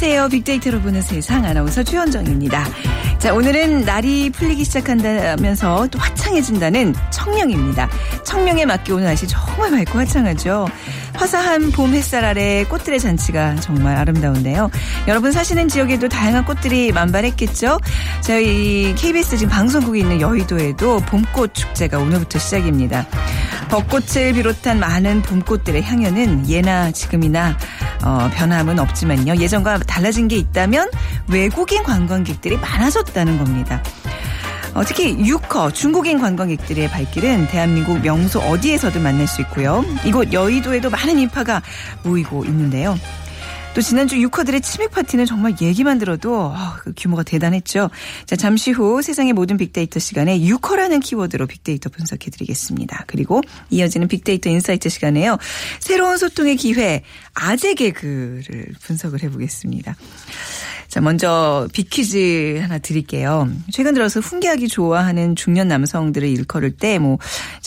안녕하세요. 빅데이터로 보는 세상 아나운서 최현정입니다. 자, 오늘은 날이 풀리기 시작한다면서 또 화창해진다는 청명입니다. 청명에 맞게 오늘 날씨 정말 맑고 화창하죠. 화사한 봄 햇살 아래 꽃들의 잔치가 정말 아름다운데요. 여러분 사시는 지역에도 다양한 꽃들이 만발했겠죠? 저희 KBS 지금 방송국이 있는 여의도에도 봄꽃 축제가 오늘부터 시작입니다. 벚꽃을 비롯한 많은 봄꽃들의 향연은 예나 지금이나 어, 변함은 없지만요. 예전과 달라진 게 있다면 외국인 관광객들이 많아졌다는 겁니다. 어, 특히 유커 중국인 관광객들의 발길은 대한민국 명소 어디에서든 만날 수 있고요. 이곳 여의도에도 많은 인파가 모이고 있는데요. 또 지난주 유커들의 치맥 파티는 정말 얘기만 들어도 어, 그 규모가 대단했죠. 자 잠시 후 세상의 모든 빅데이터 시간에 유커라는 키워드로 빅데이터 분석해 드리겠습니다. 그리고 이어지는 빅데이터 insight 시간에요. 새로운 소통의 기회 아재 개그를 분석을 해 보겠습니다. 자, 먼저 빅퀴즈 하나 드릴게요. 최근 들어서 훈계하기 좋아하는 중년 남성들을 일컬을 때, 뭐,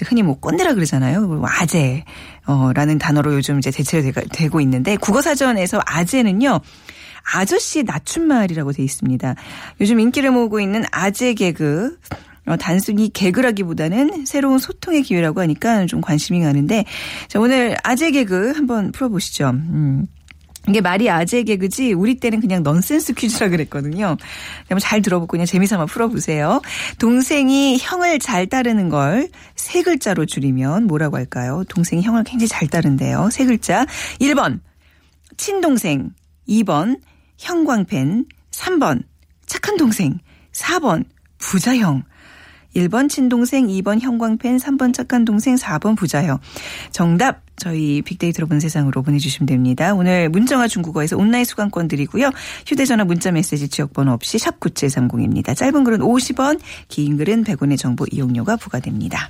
흔히 뭐 꼰대라 그러잖아요. 그리고 아재, 어, 라는 단어로 요즘 이제 대체가 되고 있는데, 국어사전에서 아재는요, 아저씨의 낮춤말이라고 돼 있습니다. 요즘 인기를 모으고 있는 아재 개그, 어, 단순히 개그라기보다는 새로운 소통의 기회라고 하니까 좀 관심이 가는데, 자, 오늘 아재 개그 한번 풀어보시죠. 음. 이게 말이 아재 개그지 우리 때는 그냥 넌센스 퀴즈라 그랬거든요. 한번 잘 들어보고 그냥 재미삼아 풀어보세요. 동생이 형을 잘 따르는 걸 세 글자로 줄이면 뭐라고 할까요? 동생이 형을 굉장히 잘 따른대요. 세 글자. 1번 친동생 2번 형광펜 3번 착한 동생 4번 부자형 1번 친동생, 2번 형광펜, 3번 착한 동생, 4번 부자형. 정답 저희 빅데이터로 본 세상으로 보내주시면 됩니다. 오늘 문정아 중국어에서 온라인 수강권 드리고요. 휴대전화 문자메시지 지역번호 없이 샵 9730입니다. 짧은 글은 50원, 긴 글은 100원의 정보 이용료가 부과됩니다.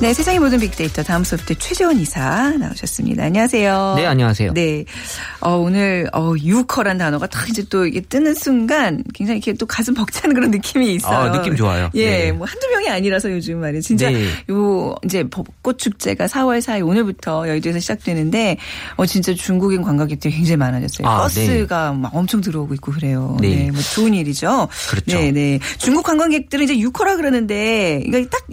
네, 세상의 모든 빅데이터 다음 소프트 최재원 이사 나오셨습니다. 안녕하세요. 네, 안녕하세요. 네. 어, 오늘, 어, 유커란 단어가 딱 이제 또 이게 뜨는 순간 굉장히 이렇게 또 가슴 벅차는 그런 느낌이 있어요. 아, 느낌 좋아요. 예, 네. 뭐 한두 명이 아니라서 요즘 말이에요. 진짜 네. 요 이제 벚꽃 축제가 4월 4일 오늘부터 여의도에서 시작되는데 어, 진짜 중국인 관광객들이 굉장히 많아졌어요. 아, 버스가 막 엄청 들어오고 있고 그래요. 네. 네. 뭐 좋은 일이죠. 그렇죠. 네, 네. 중국 관광객들은 이제 유커라 그러는데 이거 딱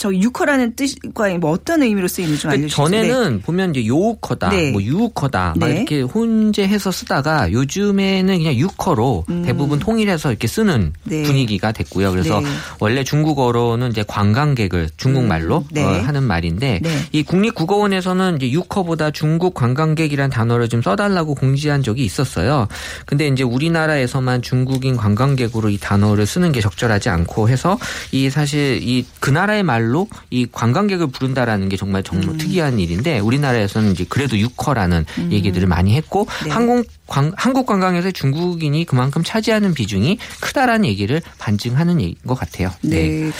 저 유커라는 뜻과 뭐 어떤 의미로 쓰이는지 좀 알려주세요. 그러니까 전에는 보면 이제 요커다, 네. 뭐 유커다, 막 네. 이렇게 혼재해서 쓰다가 요즘에는 그냥 유커로 대부분 통일해서 이렇게 쓰는 음. 네. 분위기가 됐고요. 그래서 네. 원래 중국어로는 이제 관광객을 중국말로 음, 네. 어, 하는 말인데 네. 이 국립국어원에서는 이제 유커보다 중국 관광객이란 단어를 좀 써달라고 공지한 적이 있었어요. 근데 이제 우리나라에서만 중국인 관광객으로 이 단어를 쓰는 게 적절하지 않고 해서 이 사실 이 그 나라의 말로 이 관광객을 부른다라는 게 정말 정말 음. 특이한 일인데 우리나라에서는 이제 그래도 유커라는 얘기들을 많이 했고 네. 한국 관, 한국 관광에서 중국인이 그만큼 차지하는 비중이 크다라는 얘기를 반증하는 얘기인 것 같아요. 네.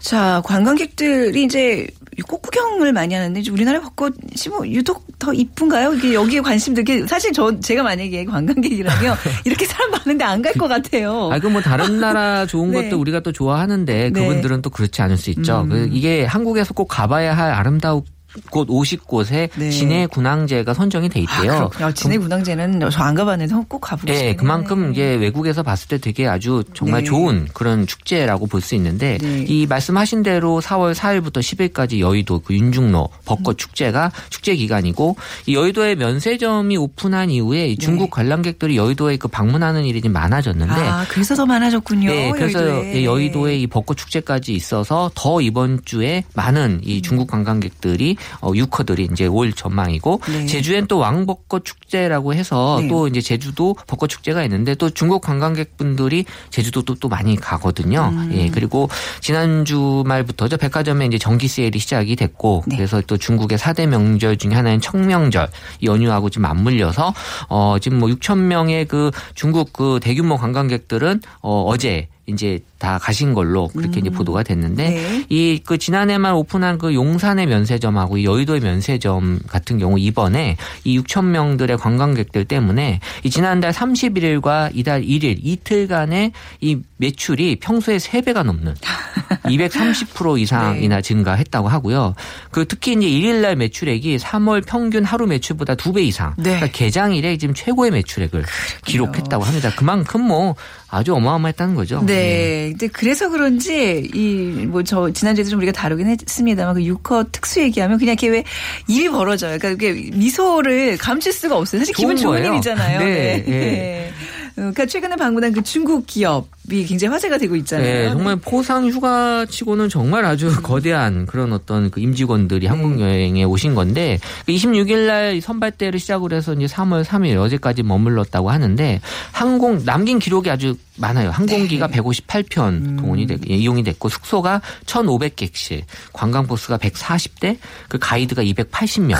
자, 관광객들이 이제 꽃 구경을 많이 하는데 우리나라 벚꽃이 뭐 유독 더 이쁜가요? 이게 여기에 관심들 게 사실 저 제가 만약에 관광객이라면 이렇게 사람 많은데 안 갈 것 같아요. 아, 그뭐 다른 나라 좋은 네. 것도 우리가 또 좋아하는데 네. 그분들은 또 그렇지 않을 수 있죠. 음. 그 이게 한국에서 꼭 가봐야 할 아름다운 곳 50곳에 네. 진해 군항제가 선정이 돼 있대요. 아. 진해 군항제는 저 안 가봤는데 꼭 가보고 싶네요. 예, 그만큼 이제 외국에서 봤을 때 되게 아주 정말 네. 좋은 그런 축제라고 볼 수 있는데 네. 이 말씀하신 대로 4월 4일부터 10일까지 여의도 그 윤중로 벚꽃 축제가 축제 기간이고 이 여의도에 면세점이 오픈한 이후에 이 중국 관람객들이 여의도에 그 방문하는 일이 좀 많아졌는데 네. 아, 그래서 더 많아졌군요. 네, 그래서 여의도에. 여의도에 이 벚꽃 축제까지 있어서 더 이번 주에 많은 이 중국 관광객들이 어, 유커들이 이제 올 전망이고 네. 제주엔 또 왕벚꽃 축제라고 해서 네. 또 이제 제주도 벚꽃 축제가 있는데 또 중국 관광객분들이 제주도도 또 많이 가거든요. 음. 예, 그리고 지난 주말부터죠 백화점에 이제 정기 세일이 시작이 됐고 네. 그래서 또 중국의 4대 명절 중에 하나인 청명절 이 연휴하고 좀 맞물려서 어 지금 뭐 6천 명의 그 중국 그 대규모 관광객들은 어 어제 이제 다 가신 걸로 그렇게 이제 보도가 됐는데 음. 네. 이그 지난해만 오픈한 그 용산의 면세점하고 이 여의도의 면세점 같은 경우 이번에 이 6천 명들의 관광객들 때문에 이 지난달 31일과 이달 1일 이틀간의 이 매출이 평소에 3배가 넘는 230% 이상이나 네. 증가했다고 하고요. 그 특히 이제 1일날 매출액이 3월 평균 하루 매출보다 2배 이상. 네. 그러니까 개장일에 지금 최고의 매출액을 기록했다고 합니다. 그만큼 뭐 아주 어마어마했다는 거죠. 네. 근데 그래서 그런지 이 뭐 저 지난주에도 좀 우리가 다루긴 했습니다만 그 유커 특수 얘기하면 그냥 이렇게 왜 입이 벌어져요. 그러니까 이게 미소를 감출 수가 없어요. 사실 기분 좋은 거예요. 일이잖아요. 네, 네. 네. 어, 그러니까 최근에 방문한 그 중국 기업이 굉장히 화제가 되고 있잖아요. 네, 정말 포상 휴가치고는 정말 아주 거대한 그런 어떤 그 임직원들이 한국 여행에 오신 건데 26일 날 선발대를 시작으로 해서 이제 3월 3일 어제까지 머물렀다고 하는데 항공 남긴 기록이 아주 많아요. 항공기가 158편 동원이 됐, 예, 이용이 됐고 숙소가 1,500객실, 관광 버스가 140대, 그 가이드가 280명.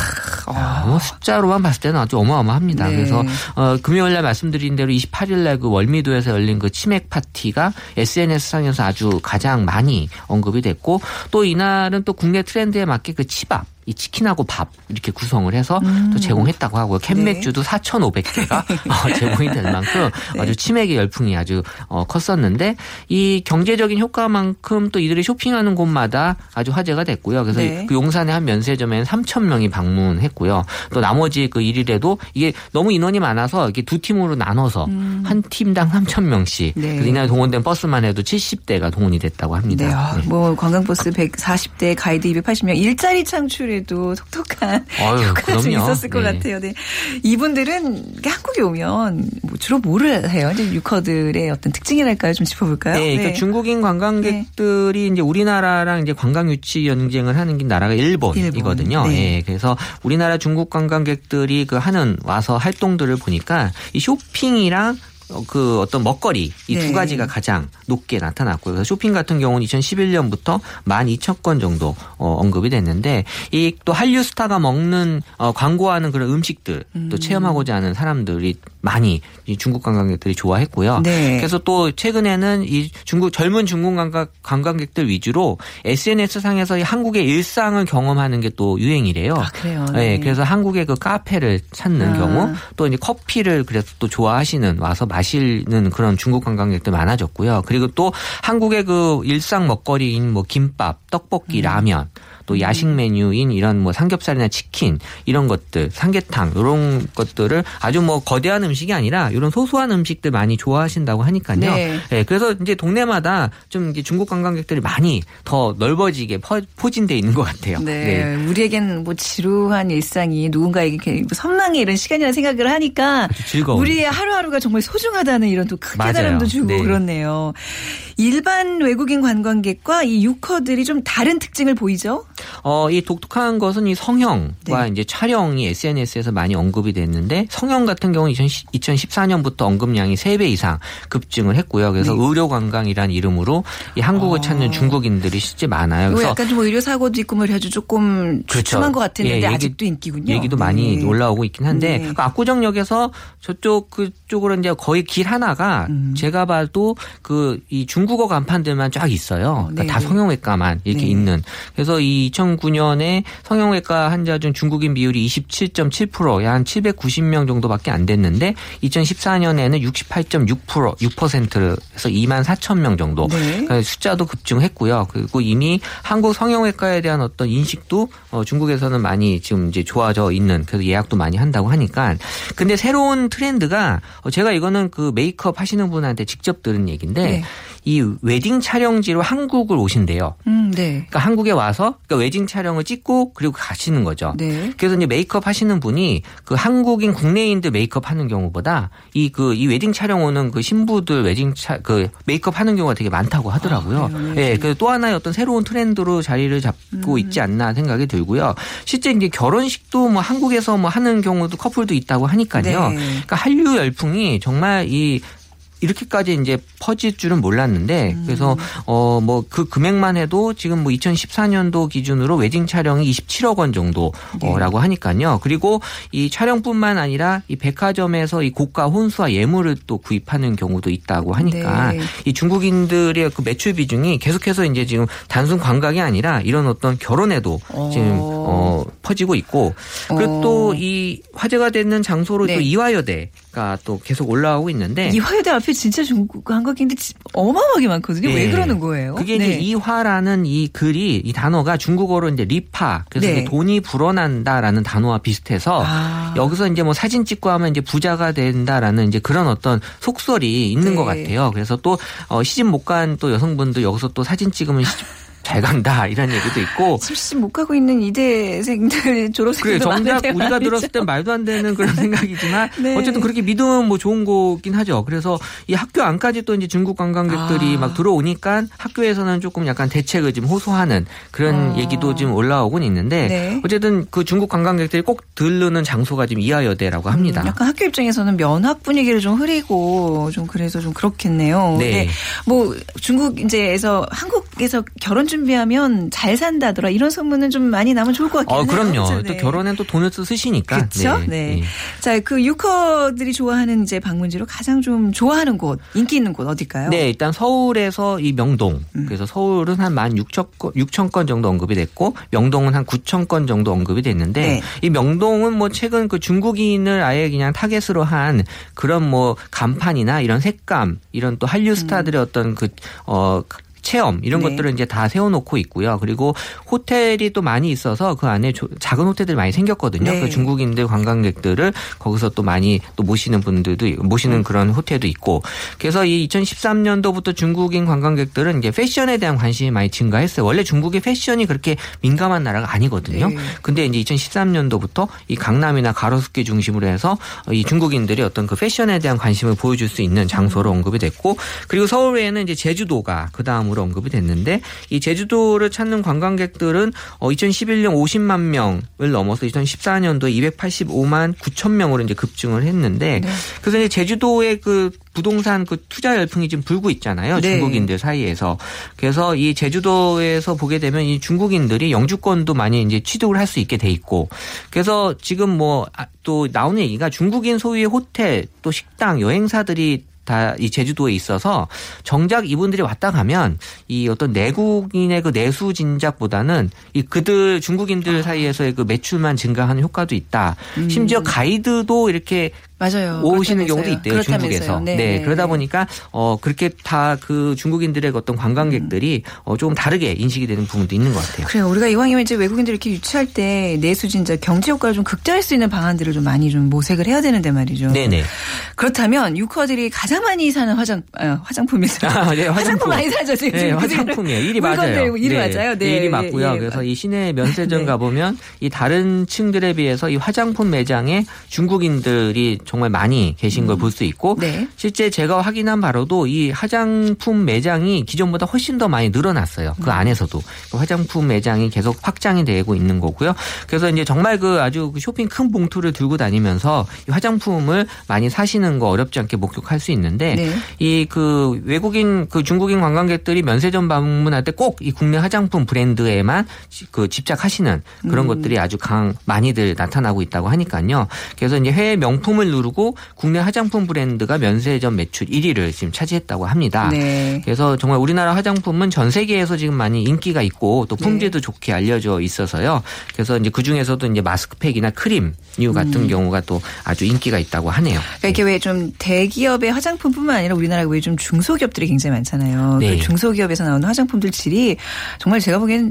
아, 뭐 숫자로만 봤을 때는 아주 어마어마합니다. 네. 그래서 어, 금요일 날 말씀드린 대로 28일 날 그 월미도에서 열린 그 치맥 파티가 SNS 상에서 아주 가장 많이 언급이 됐고 또 이날은 또 국내 트렌드에 맞게 그 치밥 이 치킨하고 밥 이렇게 구성을 해서 또 제공했다고 하고요. 캔맥주도 4,500개가 어, 제공이 될 만큼 아주 치맥의 열풍이 아주 어, 컸었는데 이 경제적인 효과만큼 또 이들이 쇼핑하는 곳마다 아주 화제가 됐고요. 그래서 네. 그 용산의 한 면세점에는 3천 명이 방문했고요. 또 나머지 그 일일에도 이게 너무 인원이 많아서 이게 두 팀으로 나눠서 한 팀당 3천 명씩 네. 그래서 이날 동원된 버스만 해도 70대가 동원이 됐다고 합니다. 네, 아, 네. 뭐 관광버스 140대 가이드 280명 일자리 창출 에도 독특한 아유, 효과가 좀. 있었을 것 네. 같아요. 네. 이분들은 한국에 오면 뭐 주로 뭐를 해요? 이제 유커들의 어떤 특징이랄까요? 좀 짚어볼까요? 네, 그러니까 중국인 관광객들이 이제 우리나라랑 이제 관광 유치 연쟁을 하는 게 나라가 일본이거든요. 일본. 네. 예, 그래서 우리나라 중국 관광객들이 그 하는 와서 활동들을 보니까 이 쇼핑이랑 어, 그 어떤 먹거리 이두 네. 가지가 가장 높게 나타났고요. 그래서 쇼핑 같은 경우는 2011년부터 12,000건 정도 어, 언급이 됐는데 이 또 한류 스타가 먹는 어, 광고하는 그런 음식들 또 체험하고자 하는 사람들이 많이 이 중국 관광객들이 좋아했고요. 네. 그래서 또 최근에는 이 중국 젊은 중국 관광, 관광객들 위주로 SNS 상에서 이 한국의 일상을 경험하는 게 또 유행이래요. 아, 그래요? 네. 네. 그래서 한국의 그 카페를 찾는 아. 경우 또 이제 커피를 그래서 또 좋아하시는 와서 마시 는 그런 중국 관광객들 많아졌고요. 그리고 또 한국의 그 일상 먹거리인 뭐 김밥, 떡볶이, 음. 라면 또 야식 메뉴인 이런 뭐 삼겹살이나 치킨 이런 것들 삼계탕 이런 것들을 아주 뭐 거대한 음식이 아니라 이런 소소한 음식들 많이 좋아하신다고 하니까요. 네. 네, 그래서 이제 동네마다 좀 중국 관광객들이 많이 더 넓어지게 퍼, 포진돼 있는 것 같아요. 네. 우리에겐 뭐 지루한 일상이 누군가에게 선망의 이런 시간이라 생각을 하니까 즐거운. 우리의 하루하루가 정말 소중하다는 이런 또 큰. 깨달음도 주고 네. 그렇네요. 일반 외국인 관광객과 이 유커들이 좀 다른 특징을 보이죠? 어, 이 독특한 것은 이 성형과 네. 이제 촬영이 SNS에서 많이 언급이 됐는데 성형 같은 경우는 2014년부터 언급량이 3배 이상 급증을 했고요. 그래서 네. 의료 관광이라는 이름으로 이 한국을 찾는 중국인들이 실제 많아요. 이거 그래서 약간 좀 의료 사고도 있고 뭐 해가지고 조금 주춤한 것 같았는데 예, 얘기- 아직도 인기군요. 얘기도 많이 네. 올라오고 있긴 한데 네. 그 압구정역에서 저쪽 그쪽으로 이제 거 거의 길 하나가 음. 제가 봐도 그 이 중국어 간판들만 쫙 있어요. 그러니까 네, 다 네. 성형외과만 이렇게 네. 있는. 그래서 이 2009년에 성형외과 환자 중 중국인 비율이 27.7%, 한 790명 정도밖에 안 됐는데 2014년에는 68.6% 6%에서 2만 4천 명 정도. 네. 그러니까 숫자도 급증했고요. 그리고 이미 한국 성형외과에 대한 어떤 인식도 어, 중국에서는 많이 지금 이제 좋아져 있는 그래서 예약도 많이 한다고 하니까 근데 새로운 트렌드가 어, 제가 이거는 그 메이크업 하시는 분한테 직접 들은 얘기인데 네. 이 웨딩 촬영지로 한국을 오신대요. 음, 네. 그러니까 한국에 와서 그러니까 웨딩 촬영을 찍고 그리고 가시는 거죠. 네. 그래서 이제 메이크업 하시는 분이 그 한국인 국내인들 메이크업 하는 경우보다 이 그 이 웨딩 촬영 오는 그 신부들 웨딩 차, 그 메이크업 하는 경우가 되게 많다고 하더라고요. 아, 그래요? 예, 그래서 또 하나의 어떤 새로운 트렌드로 자리를 잡고 음. 있지 않나 생각이 들고요. 실제 이제 결혼식도 뭐 한국에서 뭐 하는 경우도 커플도 있다고 하니까요. 네. 그러니까 한류 열풍이 정말 이 이렇게까지 이제 퍼질 줄은 몰랐는데 음. 그래서 어 뭐 그 금액만 해도 지금 뭐 2014년도 기준으로 웨딩 촬영이 27억 원 정도라고 하니까요. 그리고 이 촬영뿐만 아니라 이 백화점에서 이 고가 혼수와 예물을 또 구입하는 경우도 있다고 하니까 네. 이 중국인들의 그 매출 비중이 계속해서 이제 지금 단순 관광이 아니라 이런 어떤 결혼에도 지금 어 퍼지고 있고 그리고 어. 또이 화제가 되는 장소로 네. 또 이화여대가 또 계속 올라오고 있는데 이화여대 앞에 진짜 중국 한국인들 지- 어마어마하게 많거든요. 왜 네. 그러는 거예요? 그게 네. 이제 이화라는 이 글이 이 단어가 중국어로 이제 리파 그래서 네. 이제 돈이 불어난다라는 단어와 비슷해서 아. 여기서 이제 뭐 사진 찍고 하면 이제 부자가 된다라는 이제 그런 어떤 속설이 있는 네. 것 같아요. 그래서 또 어, 시집 못 간 또 여성분들 여기서 또 사진 찍으면 시집 잘 간다 이런 얘기도 있고 지금 못 가고 있는 이대생들 그래 졸업생들 정작 우리가 들었을 땐 말도 안 되는 그런 생각이지만 네. 어쨌든 그렇게 믿으면 뭐 좋은 거긴 하죠. 그래서 이 학교 안까지 또 이제 중국 관광객들이 아. 막 들어오니까 학교에서는 조금 약간 대책을 좀 호소하는 그런 어. 얘기도 지금 올라오곤 있는데 네. 어쨌든 그 중국 관광객들이 꼭 들르는 장소가 지금 이하여대라고 합니다. 음, 약간 학교 입장에서는 면학 분위기를 좀 흐리고 좀 그래서 좀 그렇겠네요. 네. 뭐 중국 이제에서 한국에서 결혼 준 비하면 잘 산다더라 이런 소문은 좀 많이 나면 좋을 것 같긴 어. 그럼요. 그렇죠? 또 네. 결혼엔 또 돈을 또 쓰시니까. 그렇죠. 네. 네. 자, 그 유커들이 좋아하는 이제 방문지로 가장 좀 좋아하는 곳, 인기 있는 곳 어딜까요? 네, 일단 서울에서 이 명동. 음. 그래서 서울은 한 16,000건, 6천 건 정도 언급이 됐고, 명동은 한 9천 건 정도 언급이 됐는데, 네. 이 명동은 뭐 최근 그 중국인을 아예 그냥 타겟으로 한 그런 뭐 간판이나 이런 색감, 이런 또 한류 스타들의 어떤 그, 어, 체험 이런 네. 것들을 이제 다 세워놓고 있고요. 그리고 호텔이 또 많이 있어서 그 안에 조- 작은 호텔들이 많이 생겼거든요. 네. 그 중국인들 관광객들을 거기서 또 많이 또 모시는 분들도 있- 모시는 음. 그런 호텔도 있고. 그래서 이 2013년도부터 중국인 관광객들은 이제 패션에 대한 관심이 많이 증가했어요. 원래 중국의 패션이 그렇게 민감한 나라가 아니거든요. 네. 근데 이제 2013년도부터 이 강남이나 가로수길 중심으로 해서 이 중국인들이 어떤 그 패션에 대한 관심을 보여줄 수 있는 장소로 음. 언급이 됐고 그리고 서울에는 이제 제주도가 그 다음으로 언급이 됐는데 이 제주도를 찾는 관광객들은 어 2011년 50만 명을 넘어서 2014년도에 285만 9천 명으로 이제 급증을 했는데 네. 그래서 이제 제주도의 그 부동산 그 투자 열풍이 지금 불고 있잖아요. 네. 중국인들 사이에서. 그래서 이 제주도에서 보게 되면 이 중국인들이 영주권도 많이 이제 취득을 할 수 있게 돼 있고. 그래서 지금 뭐 또 나오는 얘기가 중국인 소유의 호텔 또 식당 여행사들이 다 이 제주도에 있어서 정작 이분들이 왔다 가면 이 어떤 내국인의 그 내수 진작보다는 이 그들 중국인들 사이에서의 그 매출만 증가하는 효과도 있다. 심지어 가이드도 이렇게 맞아요. 오시는. 경우도 있대요. 중국에서. 네. 네. 그러다 보니까 어 그렇게 다 그 중국인들의 어떤 관광객들이 어 조금 다르게 인식이 되는 부분도 있는 것 같아요. 그래요. 우리가 이왕이면 이제 외국인들 이렇게 유치할 때 내수진자 경제 효과를 좀 극대화할 수 있는 방안들을 좀 많이 좀 모색을 해야 되는데 말이죠. 네네. 그렇다면 유커들이 가장 많이 사는 화장 아, 화장품이죠. 아, 네, 화장품. 많이 사죠. 지금. 네, 화장품이에요. 일이 맞아요. 일이 네, 맞아요. 네, 네, 일이 예, 맞고요. 예. 그래서 이 시내 면세점 네. 가보면 이 다른 층들에 비해서 이 화장품 매장에 중국인들이 정말 많이 계신 걸볼 수 있고 네. 실제 제가 확인한 바로도 이 화장품 매장이 기존보다 훨씬 더 많이 늘어났어요. 음. 그 안에서도 그 화장품 매장이 계속 확장이 되고 있는 거고요. 그래서 이제 정말 그 아주 그 쇼핑 큰 봉투를 들고 다니면서 이 화장품을 많이 사시는 거 어렵지 않게 목격할 수 있는데 네. 이그 외국인 그 중국인 관광객들이 면세점 방문할 때 꼭 이 국내 화장품 브랜드에만 지- 그 집착하시는 그런 음. 것들이 아주 강 많이들 나타나고 있다고 하니까요. 그래서 이제 해외 명품을 누르 고 국내 화장품 브랜드가 면세점 매출 1위를 지금 차지했다고 합니다. 네. 그래서 정말 우리나라 화장품은 전 세계에서 지금 많이 인기가 있고 또 품질도 좋게 알려져 있어서요. 그래서 이제 그 중에서도 이제 마스크팩이나 크림 류 같은 경우가 또 아주 인기가 있다고 하네요. 그러니까 이게 왜 좀 대기업의 화장품뿐만 아니라 우리나라가 왜좀 중소기업들이 굉장히 많잖아요. 네. 그 중소기업에서 나오는 화장품들 질이 정말 제가 보기에는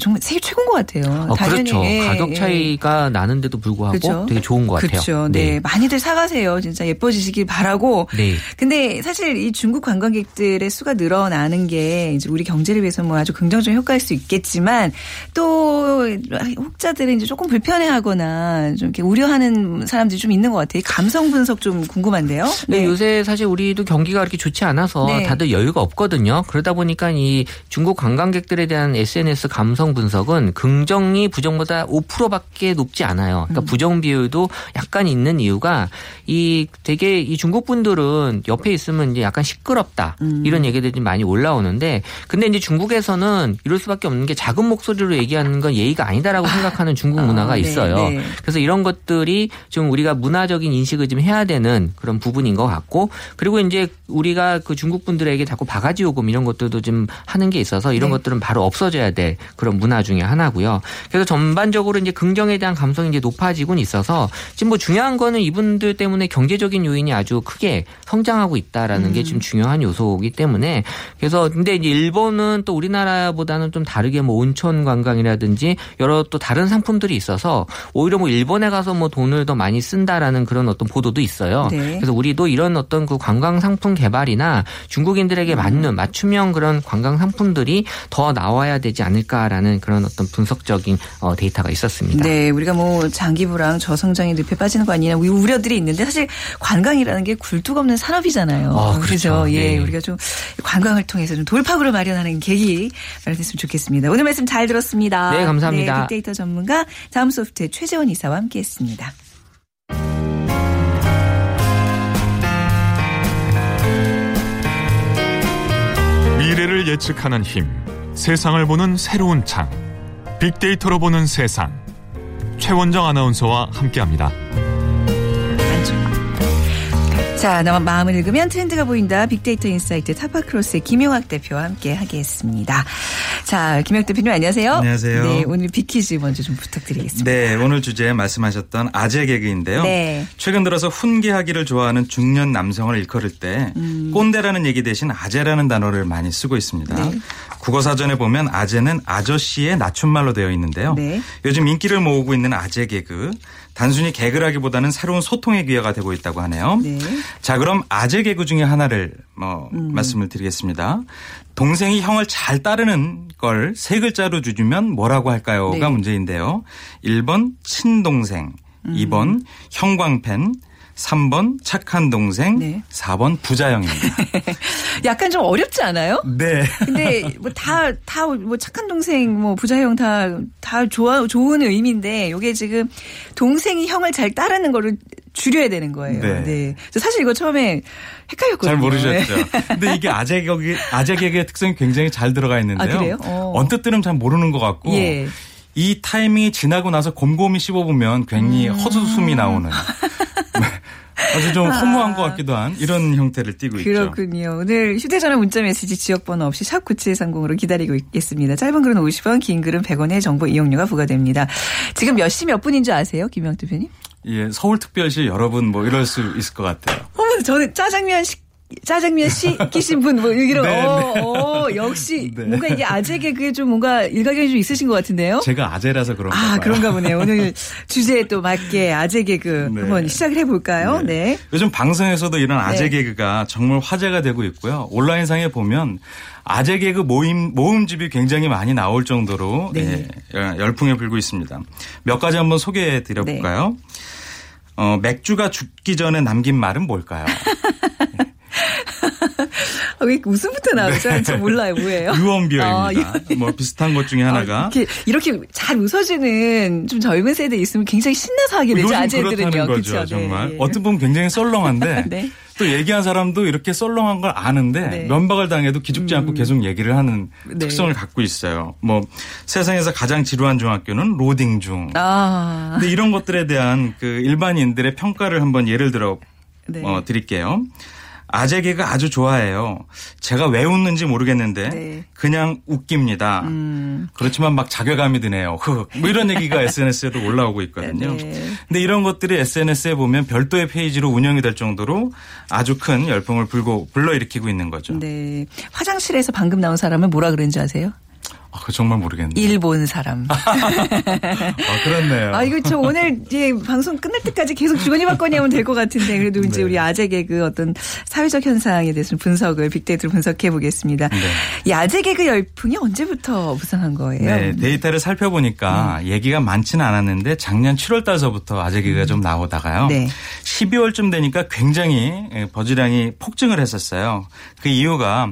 정말 세계 최고인 것 같아요. 어, 당연히, 그렇죠. 예, 가격 예. 차이가 나는데도 불구하고 그죠? 되게 좋은 것 같아요. 그렇죠. 네. 많이들 사가세요. 진짜 예뻐지시길 바라고. 네. 근데 사실 이 중국 관광객들의 수가 늘어나는 게 이제 우리 경제를 위해서 뭐 아주 긍정적인 효과일 수 있겠지만 또 혹자들은 이제 조금 불편해하거나 좀 이렇게 우려하는 사람들이 좀 있는 것 같아요. 이 감성 분석 좀 궁금한데요. 네, 요새 사실 우리도 경기가 그렇게 좋지 않아서 네. 다들 여유가 없거든요. 그러다 보니까 이 중국 관광객들에 대한 SNS 감성 분석은 긍정이 부정보다 5%밖에 높지 않아요. 음. 그러니까 부정 비율도 약간 있는 이유가 이 되게 이 중국 분들은 옆에 있으면 이제 약간 시끄럽다 음. 이런 얘기들이 좀 많이 올라오는데 근데 이제 중국에서는 이럴 수밖에 없는 게 작은 목소리로 얘기하는 건 예의가 아니다라고 생각하는 중국 문화가 아, 네, 있어요. 네. 그래서 이런 것들이 좀 우리가 문화적인 인식을 좀 해야 되는 그런 부분인 것 같고 그리고 이제 우리가 그 중국 분들에게 자꾸 바가지 요금 이런 것들도 좀 하는 게 있어서 이런 네. 것들은 바로 없어져야 될 그런 문화 중에 하나고요. 그래서 전반적으로 이제 긍정에 대한 감성이 이제 높아지곤 있어서 지금 뭐 중요한 거는 이분 들 때문에 경제적인 요인이 아주 크게 성장하고 있다라는 게 지금 중요한 요소이기 때문에 그래서 근데 일본은 또 우리나라보다는 좀 다르게 뭐 온천 관광이라든지 여러 또 다른 상품들이 있어서 오히려 뭐 일본에 가서 뭐 돈을 더 많이 쓴다라는 그런 어떤 보도도 있어요. 네. 그래서 우리도 이런 어떤 그 관광 상품 개발이나 중국인들에게 맞는 맞춤형 그런 관광 상품들이 더 나와야 되지 않을까라는 그런 어떤 분석적인 어, 데이터가 있었습니다. 네, 우리가 뭐 장기부랑 저성장의 늪에 빠지는 거 아니냐 우리 우 려들이 있는데 사실 관광이라는 게 굴뚝 없는 산업이잖아요. 아, 그렇죠. 예, 네. 우리가 좀 관광을 통해서 좀 돌파구를 마련하는 계기 마련됐으면 좋겠습니다. 오늘 말씀 잘 들었습니다. 네, 감사합니다. 네, 빅데이터 전문가 다음 소프트의 최재원 이사와 함께했습니다. 미래를 예측하는 힘, 세상을 보는 새로운 창, 빅데이터로 보는 세상. 최원정 아나운서와 함께합니다. 자, 나만 마음을 읽으면 트렌드가 보인다. 빅데이터 insight 타파크로스의 김용학 대표와 함께 하겠습니다. 자, 김용학 대표님 안녕하세요. 안녕하세요. 네, 오늘 빅퀴즈 먼저 좀 부탁드리겠습니다. 네, 오늘 주제 말씀하셨던 아재 개그인데요. 네. 최근 들어서 훈계하기를 좋아하는 중년 남성을 일컬을 때 음. 꼰대라는 얘기 대신 아재라는 단어를 많이 쓰고 있습니다. 네. 국어 사전에 보면 아재는 아저씨의 낮춤말로 되어 있는데요. 네. 요즘 인기를 모으고 있는 아재 개그. 단순히 개그라기보다는 새로운 소통의 기회가 되고 있다고 하네요. 네. 자, 그럼 아재 개그 중에 하나를 뭐 음. 말씀을 드리겠습니다. 동생이 형을 잘 따르는 걸 세 글자로 주주면 뭐라고 할까요가 네. 문제인데요. 1번 친동생, 음. 2번 형광펜, 3번 착한 동생, 네. 4번 부자형입니다. 약간 좀 어렵지 않아요? 네. 근데 뭐 다 다 뭐 착한 동생 뭐 부자형 다 다 좋아 좋은 의미인데 요게 지금 동생이 형을 잘 따르는 거를 줄여야 되는 거예요. 네. 네. 저 사실 이거 처음에 헷갈렸거든요. 잘 모르셨죠. 네. 근데 이게 아재 개그, 아재 개그의 특성이 굉장히 잘 들어가 있는데요. 아, 그래요? 어. 언뜻 들으면 잘 모르는 것 같고 예. 이 타이밍이 지나고 나서 곰곰이 씹어보면 괜히 음. 헛웃음이 나오는 아주 좀 허무한 것 같기도 한 이런 형태를 띠고 있죠. 그렇군요. 오늘 휴대전화 문자 메시지 지역번호 없이 샵 9730으로 기다리고 있겠습니다. 짧은 글은 50원, 긴 글은 100원의 정보 이용료가 부과됩니다. 지금 몇 시 몇 분인 줄 아세요? 김영 대표님? 예, 서울특별시 여러분 뭐 이럴 수 있을 것 같아요. 어머, 저는 짜장면 시 짜장면 시키신 분, 뭐, 이런, 네, 어, 네. 어, 역시, 네. 뭔가 이게 아재 개그에 좀 뭔가 일가견이 좀 있으신 것 같은데요? 제가 아재라서 그런가 봐요. 아, 그런가 보네요. 오늘 주제에 또 맞게 아재 개그 네. 한번 시작을 해볼까요? 네. 요즘 방송에서도 이런 아재 네. 개그가 정말 화제가 되고 있고요. 온라인상에 보면 아재 개그 모임 모음집이 굉장히 많이 나올 정도로 네. 예, 열풍에 불고 있습니다. 몇 가지 한번 소개해 드려 볼까요? 네. 어, 맥주가 죽기 전에 남긴 말은 뭘까요? 아, 왜 웃음부터 나오죠? 저 몰라요. 뭐예요? 네. 유언비어입니다. 아, 뭐 비슷한 것 중에 하나가 아, 이렇게, 이렇게 잘 웃어주는 좀 젊은 세대 있으면 굉장히 신나서 하게 되죠. 아재들은요. 그쵸? 정말. 네. 어떤 분은 굉장히 썰렁한데 네. 또 얘기한 사람도 이렇게 썰렁한 걸 아는데 네. 면박을 당해도 기죽지 않고 계속 얘기를 하는 네. 특성을 갖고 있어요. 뭐 세상에서 가장 지루한 중학교는 로딩 중. 아. 근데 이런 것들에 대한 그 일반인들의 평가를 한번 예를 들어 네. 어, 드릴게요. 아재 개그 아주 좋아해요. 제가 왜 웃는지 모르겠는데 네. 그냥 웃깁니다. 음. 그렇지만 막 자괴감이 드네요. 흑. 뭐 이런 얘기가 SNS에도 올라오고 있거든요. 네. 근데 이런 것들이 SNS에 보면 별도의 페이지로 운영이 될 정도로 아주 큰 열풍을 불고 불러일으키고 있는 거죠. 네. 화장실에서 방금 나온 사람은 뭐라 그런지 아세요? 아, 그 정말 모르겠네요. 일본 사람. 아, 그렇네요. 아, 이거 저 오늘 이제 방송 끝날 때까지 계속 주거니 받거니 하면 될 것 같은데 그래도 이제 네. 우리 아재 개그 어떤 사회적 현상에 대해서 분석을 빅데이터로 분석해 보겠습니다. 이 아재 개그 열풍이 언제부터 부상한 거예요? 네, 데이터를 살펴보니까 음. 얘기가 많지는 않았는데 작년 7월 달서부터 아재 개그가 좀 나오다가요. 네. 12월쯤 되니까 굉장히 예, buzz량이 폭증을 했었어요. 그 이유가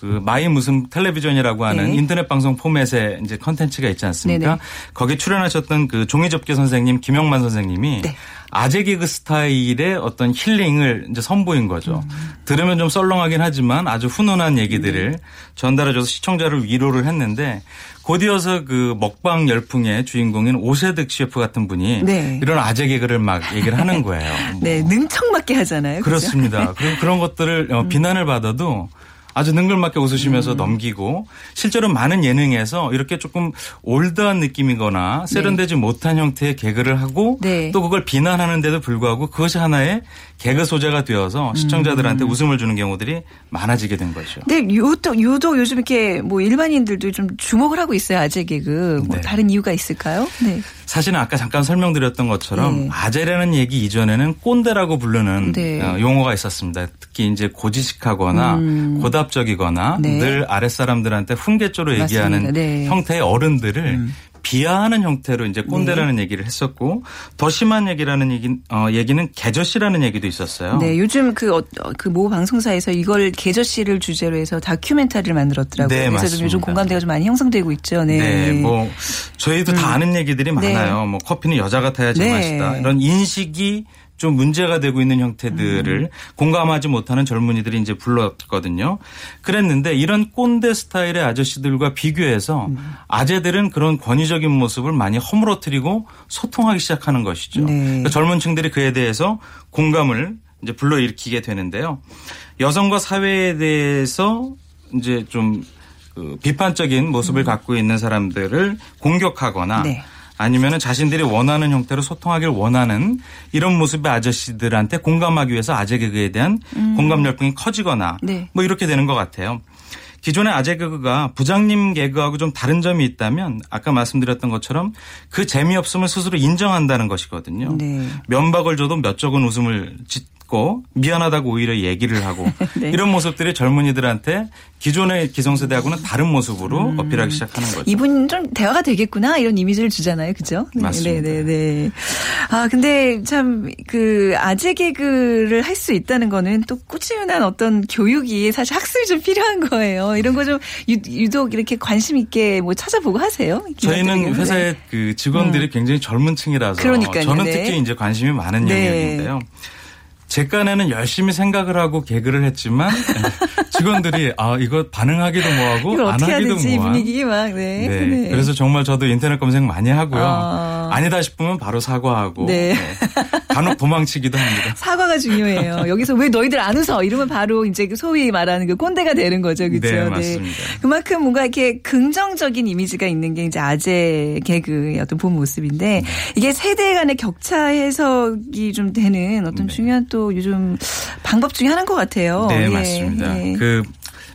그 my 무슨 텔레비전이라고 하는 네. 인터넷 방송 포맷의 이제 컨텐츠가 있지 않습니까? 네네. 거기 출연하셨던 그 종이접기 선생님 김영만 선생님이 네. 아재 개그 스타일의 어떤 힐링을 이제 선보인 거죠. 음. 들으면 좀 썰렁하긴 하지만 아주 훈훈한 얘기들을 네. 전달해줘서 시청자를 위로를 했는데 곧이어서 그 먹방 열풍의 주인공인 오세득 셰프 같은 분이 네. 이런 아재 개그를 막 얘기를 하는 거예요. 뭐. 네, 능청맞게 하잖아요. 그죠? 그렇습니다. 그리고 그런 것들을 음. 어, 비난을 받아도 아주 능글맞게 웃으시면서 넘기고 실제로 많은 예능에서 이렇게 조금 올드한 느낌이거나 세련되지 못한 형태의 개그를 하고 네. 또 그걸 비난하는데도 불구하고 그것이 하나의 개그 소재가 되어서 음. 시청자들한테 웃음을 주는 경우들이 많아지게 된 거죠. 근데 유독, 유독 요즘 이렇게 뭐 일반인들도 좀 주목을 하고 있어요. 아재 개그. 뭐 네. 다른 이유가 있을까요? 네. 사실은 아까 잠깐 설명드렸던 것처럼 네. 아재라는 얘기 이전에는 꼰대라고 부르는 네. 어, 용어가 있었습니다. 특히 이제 고지식하거나 고 답적이거나 네. 늘 아랫사람들한테 훈계조로 얘기하는 맞습니다. 네. 음. 형태의 어른들을 비하하는 형태로 이제 꼰대라는 얘기를 했었고 더 심한 얘기라는 얘기, 어, 얘기는 개저씨라는 얘기도 있었어요. 네, 요즘 그, 어, 그모 방송사에서 이걸 계저씨를 주제로 해서 다큐멘터리를 만들었더라고요. 네, 그래서 좀 요즘 맞습니다. 공감대가 좀 많이 형성되고 있죠. 네. 네, 뭐 저희도 다 아는 얘기들이 네. 많아요. 뭐 커피는 여자가 타야 네. 제맛이다. 이런 인식이 좀 문제가 되고 있는 형태들을 음. 공감하지 못하는 젊은이들이 이제 불렀거든요. 그랬는데 이런 꼰대 스타일의 아저씨들과 비교해서 음. 아재들은 그런 권위적인 모습을 많이 허물어뜨리고 소통하기 시작하는 것이죠. 네. 그러니까 젊은 층들이 그에 대해서 공감을 이제 불러일으키게 되는데요. 여성과 사회에 대해서 이제 좀그 비판적인 모습을 갖고 있는 사람들을 공격하거나 음. 네. 아니면은 자신들이 원하는 형태로 소통하길 원하는 이런 모습의 아저씨들한테 공감하기 위해서 아재 개그에 대한 공감 열풍이 커지거나 음. 네. 뭐 이렇게 되는 것 같아요. 기존의 아재 개그가 부장님 개그하고 좀 다른 점이 있다면 아까 말씀드렸던 것처럼 그 재미없음을 스스로 인정한다는 것이거든요. 네. 면박을 줘도 몇 적은 웃음을 짓 고 미안하다고 오히려 얘기를 하고 네. 이런 모습들이 젊은이들한테 기존의 기성세대하고는 다른 모습으로 음. 어필하기 시작하는 거죠. 이분 좀 대화가 되겠구나 이런 이미지를 주잖아요, 그죠? 네, 맞습니다. 네, 네, 네. 아 근데 참 그 아재 개그를 할 수 있다는 거는 또 꾸준한 어떤 교육이 사실 학습이 좀 필요한 거예요. 이런 거 좀 유독 이렇게 관심 있게 뭐 찾아보고 하세요. 저희는 회사의 그 직원들이 굉장히 젊은 층이라서 음. 그러니까요, 저는 네. 특히 이제 관심이 많은 네. 영역인데요. 제 깐에는 열심히 생각을 하고 개그를 했지만 직원들이 아 이거 반응하기도 뭐하고 안 하기도 뭐한. 분위기 막 네. 네. 네. 그래서 정말 저도 인터넷 검색 많이 하고요. 아. 아니다 싶으면 바로 사과하고 네. 간혹 도망치기도 합니다. 사과가 중요해요. 여기서 왜 너희들 안 웃어? 이러면 바로 이제 그 소위 말하는 그 꼰대가 되는 거죠. 그렇죠? 네, 맞습니다. 그만큼 뭔가 이렇게 긍정적인 이미지가 있는 게 이제 아재 개그의 어떤 본 모습인데 네. 이게 세대 간의 격차 해석이 좀 되는 어떤 중요한 또 요즘 방법 중에 하나인 것 같아요. 네, 예, 맞습니다. 예. 그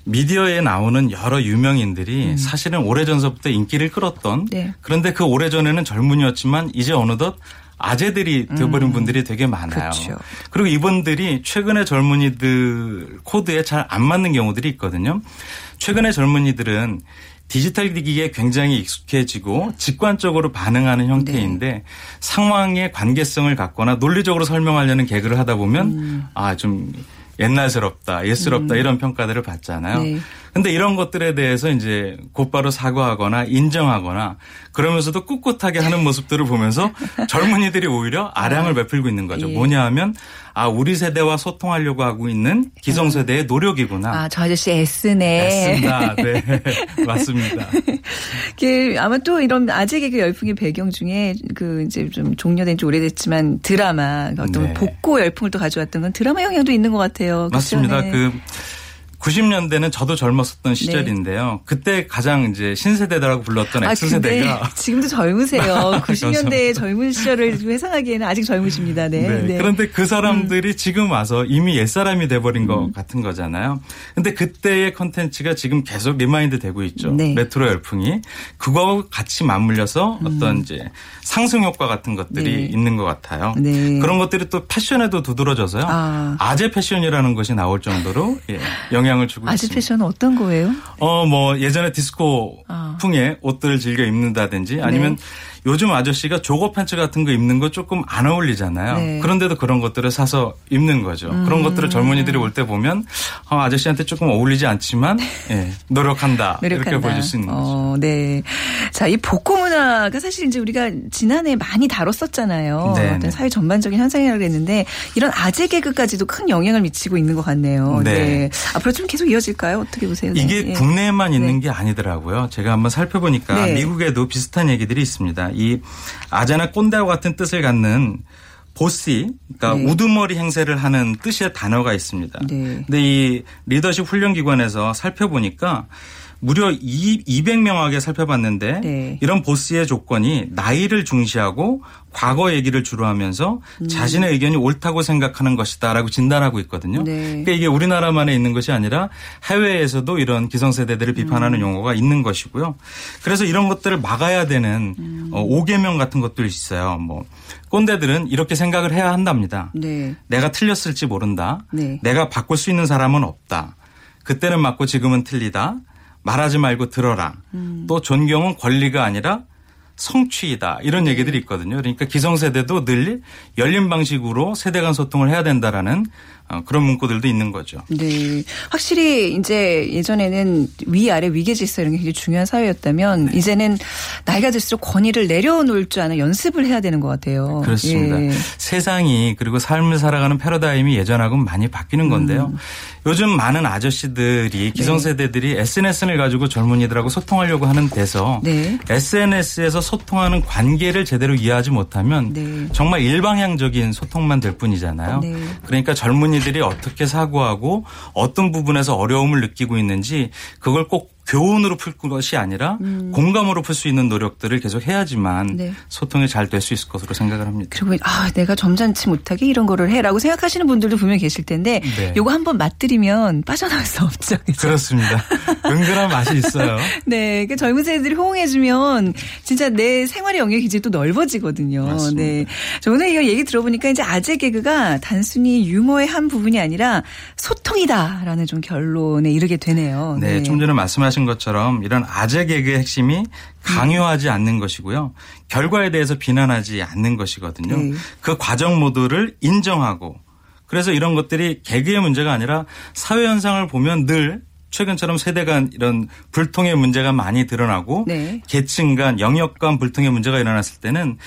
미디어에 나오는 여러 유명인들이 음. 사실은 오래전서부터 인기를 끌었던 네. 그런데 그 오래전에는 젊은이였지만 이제 어느덧 아재들이 되어버린 분들이 되게 많아요. 음. 그렇죠. 그리고 이분들이 최근의 젊은이들 코드에 잘 안 맞는 경우들이 있거든요. 최근의 젊은이들은 디지털 기기에 굉장히 익숙해지고 직관적으로 반응하는 형태인데 상황의 관계성을 갖거나 논리적으로 설명하려는 개그를 하다 보면 음. 아좀 옛날스럽다, 옛스럽다 이런 평가들을 받잖아요. 네. 근데 이런 것들에 대해서 이제 곧바로 사과하거나 인정하거나 그러면서도 꿋꿋하게 하는 모습들을 보면서 젊은이들이 오히려 아량을 베풀고 있는 거죠. 예. 뭐냐 하면 아 우리 세대와 소통하려고 하고 있는 기성세대의 노력이구나. 아, 저 아저씨 애쓰네. 맞습니다. 네, 맞습니다. 그 아마 또 이런 아재 개그 열풍의 배경 중에 그 이제 좀 종료된 지 오래됐지만 드라마 어떤 네. 복고 열풍을 또 가져왔던 건 드라마 영향도 있는 것 같아요. 그렇죠? 맞습니다. 네. 그 90년대는 저도 젊었었던 시절인데요. 그때 가장 이제 신세대라고 불렀던 아, X세대가 지금도 젊으세요. 90년대의 젊은 시절을 회상하기에는 아직 젊으십니다. 네. 네. 네. 그런데 그 사람들이 지금 와서 이미 옛사람이 돼버린 음. 것 같은 거잖아요. 근데 그때의 컨텐츠가 지금 계속 remind 되고 있죠. 네. 레트로 열풍이. 그거하고 같이 맞물려서 어떤 이제 상승 효과 같은 것들이 음. 네. 있는 것 같아요. 네. 그런 것들이 또 패션에도 두드러져서요. 아. 아재 패션이라는 것이 나올 정도로 예, 영향 을 주고 아재 있습니다. 패션은 어떤 거예요? 어, 뭐, 예전에 디스코 아. 풍의 옷들을 즐겨 입는다든지 아니면 네. 요즘 아저씨가 조거 팬츠 같은 거 입는 거 조금 안 어울리잖아요. 네. 음. 그런데도 그런 것들을 사서 입는 거죠. 그런 것들을 젊은이들이 올 때 보면 어, 아저씨한테 조금 어울리지 않지만 예, 노력한다. 노력한다. 이렇게 보여줄 수 있는 거죠. 어, 네. 자, 이 복고 문화가 사실 이제 우리가 지난해 많이 다뤘었잖아요. 네, 어떤 네. 사회 전반적인 현상이라고 했는데 이런 아재 개그까지도 큰 영향을 미치고 있는 것 같네요. 네. 앞으로 좀 계속 이어질까요? 어떻게 보세요? 네. 이게 예. 국내에만 있는 네. 게 아니더라고요. 제가 한번 살펴보니까 네. 미국에도 비슷한 얘기들이 있습니다. 이 아재나 꼰대와 같은 뜻을 갖는 보시, 그러니까 네. 우두머리 행세를 하는 뜻의 단어가 있습니다. 네. 근데 이 리더십 훈련 기관에서 살펴보니까 무려 2, 200명하게 살펴봤는데 네. 이런 보스의 조건이 나이를 중시하고 과거 얘기를 주로 하면서 음. 자신의 의견이 옳다고 생각하는 것이다라고 진단하고 있거든요. 네. 그러니까 이게 우리나라만에 있는 것이 아니라 해외에서도 이런 기성세대들을 비판하는 음. 용어가 있는 것이고요. 그래서 이런 것들을 막아야 되는 음. 어, 5개명 같은 것도 있어요. 뭐 꼰대들은 이렇게 생각을 해야 한답니다. 네. 내가 틀렸을지 모른다. 네. 내가 바꿀 수 있는 사람은 없다. 그때는 맞고 지금은 틀리다. 말하지 말고 들어라. 음. 또 존경은 권리가 아니라 성취이다. 이런 네. 얘기들이 있거든요. 그러니까 기성세대도 늘 열린 방식으로 세대 간 소통을 해야 된다라는 어, 그런 문구들도 있는 거죠. 네. 확실히 이제 예전에는 위아래 위계 질서 이런 게 굉장히 중요한 사회였다면 이제는 나이가 들수록 권위를 내려놓을 줄 아는 연습을 해야 되는 것 같아요. 그렇습니다. 예. 세상이 그리고 삶을 살아가는 패러다임이 예전하고는 많이 바뀌는 건데요. 음. 요즘 많은 네. 아저씨들이 기성세대들이 SNS를 가지고 젊은이들하고 소통하려고 하는 데서 네. SNS에서 소통하는 관계를 제대로 이해하지 못하면 네. 정말 일방향적인 소통만 될 뿐이잖아요. 네. 그러니까 젊은이 들이 어떻게 사고하고 어떤 부분에서 어려움을 느끼고 있는지 그걸 꼭 교훈으로 풀 것이 아니라 공감으로 풀 수 있는 노력들을 계속 해야지만 음. 네. 소통이 잘 될 수 있을 것으로 생각을 합니다. 그리고 아 내가 점잖지 못하게 이런 거를 해라고 생각하시는 분들도 분명 계실 텐데 네. 요거 한번 맛들이면 빠져나올 수 없죠. 그죠? 그렇습니다. 은근한 맛이 있어요. 네, 그 젊은 세대들이 호응해주면 진짜 내 생활의 영역이 이제 또 넓어지거든요. 맞습니다. 네. 저 오늘 이거 얘기 들어보니까 이제 아재 개그가 단순히 유머의 한 부분이 아니라 소통이다라는 좀 결론에 이르게 되네요. 네, 좀 전에 말씀하신 것처럼 이런 아재 개그의 핵심이 강요하지 않는 것이고요. 결과에 대해서 비난하지 않는 것이거든요. 네. 그 과정 모두를 인정하고 그래서 이런 것들이 개그의 문제가 아니라 사회 현상을 보면 늘 최근처럼 세대 간 이런 불통의 문제가 많이 드러나고 네. 계층 간 영역 간 불통의 문제가 일어났을 때는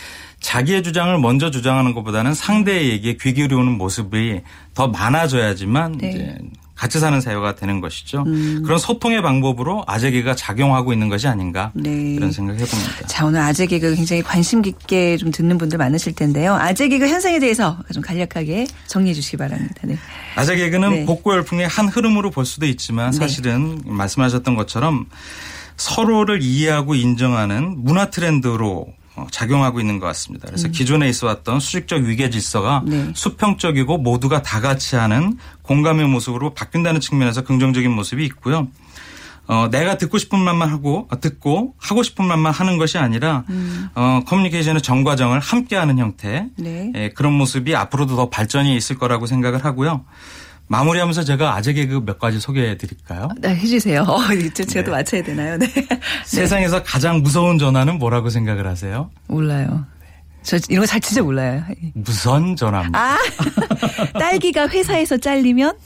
자기의 주장을 먼저 주장하는 것보다는 상대의 얘기에 귀 기울이는 모습이 더 많아져야지만 네. 음. 이제 같이 사는 사회가 되는 것이죠. 그런 소통의 방법으로 아재계가 작용하고 있는 것이 아닌가 네. 이런 생각을 해봅니다. 자, 오늘 아재 개그 굉장히 관심 깊게 좀 듣는 분들 많으실 텐데요. 아재 개그 현상에 대해서 좀 간략하게 정리해 주시기 바랍니다. 네. 아재 개그는 네. 복고 열풍의 한 흐름으로 볼 수도 있지만 사실은 말씀하셨던 것처럼 서로를 이해하고 인정하는 문화 트렌드로 어, 작용하고 있는 것 같습니다. 그래서 기존에 있어 왔던 수직적 위계 질서가 음. 네. 수평적이고 모두가 다 같이 하는 공감의 모습으로 바뀐다는 측면에서 긍정적인 모습이 있고요. 어, 내가 듣고 싶은 말만 하고 어, 듣고 하고 싶은 말만 하는 것이 아니라 어, 커뮤니케이션의 정과정을 함께하는 형태 음. 네. 예, 그런 모습이 앞으로도 더 발전이 있을 거라고 생각을 하고요. 마무리하면서 제가 아재 개그 몇 가지 소개해 드릴까요? 네, 해주세요. 어, 이제 제가 또 네. 맞춰야 되나요? 네. 세상에서 가장 무서운 전화는 뭐라고 생각을 하세요? 몰라요. 저 이런 거 잘 진짜 몰라요. 무선 전화입니다. 아, 딸기가 회사에서 잘리면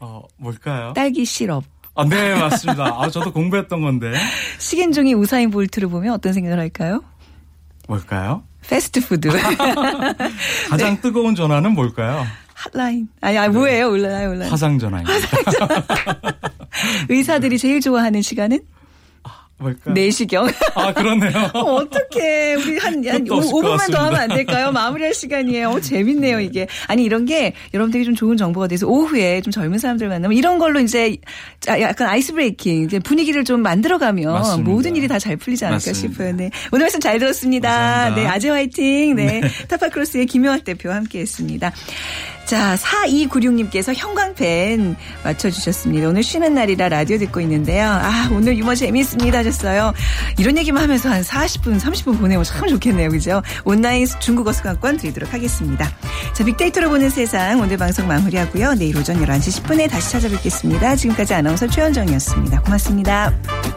어, 뭘까요? 딸기 시럽. 아, 네, 맞습니다. 아, 저도 공부했던 건데. 식인종이 우사인 볼트를 보면 어떤 생각을 할까요? 뭘까요? 패스트푸드. 가장 뜨거운 전화는 뭘까요? 핫라인. 아니, 아, 뭐예요? 올라요, 올라요. 화상 전화입니다. 의사들이 제일 좋아하는 시간은? 뭘까? 내시경. 아, 그렇네요. 어떻게 우리 한, 한 끝도 없을 5, 것 분만더. 하면 안 될까요? 마무리할 시간이에요. 어, 재밌네요, 이게. 아니, 이런 게 여러분들에게 좀 좋은 정보가 돼서 오후에 좀 젊은 사람들 만나면 이런 걸로 이제 자, 약간 아이스 브레이킹, 이제 분위기를 좀 만들어가면 맞습니다. 모든 일이 다 잘 풀리지 않을까 맞습니다. 싶어요. 네. 오늘 말씀 잘 들었습니다. 감사합니다. 네, 아재 화이팅. 네. 타파크로스의 김영학 대표와 함께 했습니다. 자, 4296님께서 형광펜 맞춰주셨습니다. 오늘 쉬는 날이라 라디오 듣고 있는데요. 아, 오늘 유머 재미있습니다 하셨어요. 이런 얘기만 하면서 한 40분, 30분 보내면 참 좋겠네요. 그죠? 온라인 중국어 수강권 드리도록 하겠습니다. 자, 빅데이터로 보는 세상 오늘 방송 마무리하고요. 내일 오전 11시 10분에 다시 찾아뵙겠습니다. 지금까지 아나운서 최현정이었습니다. 고맙습니다.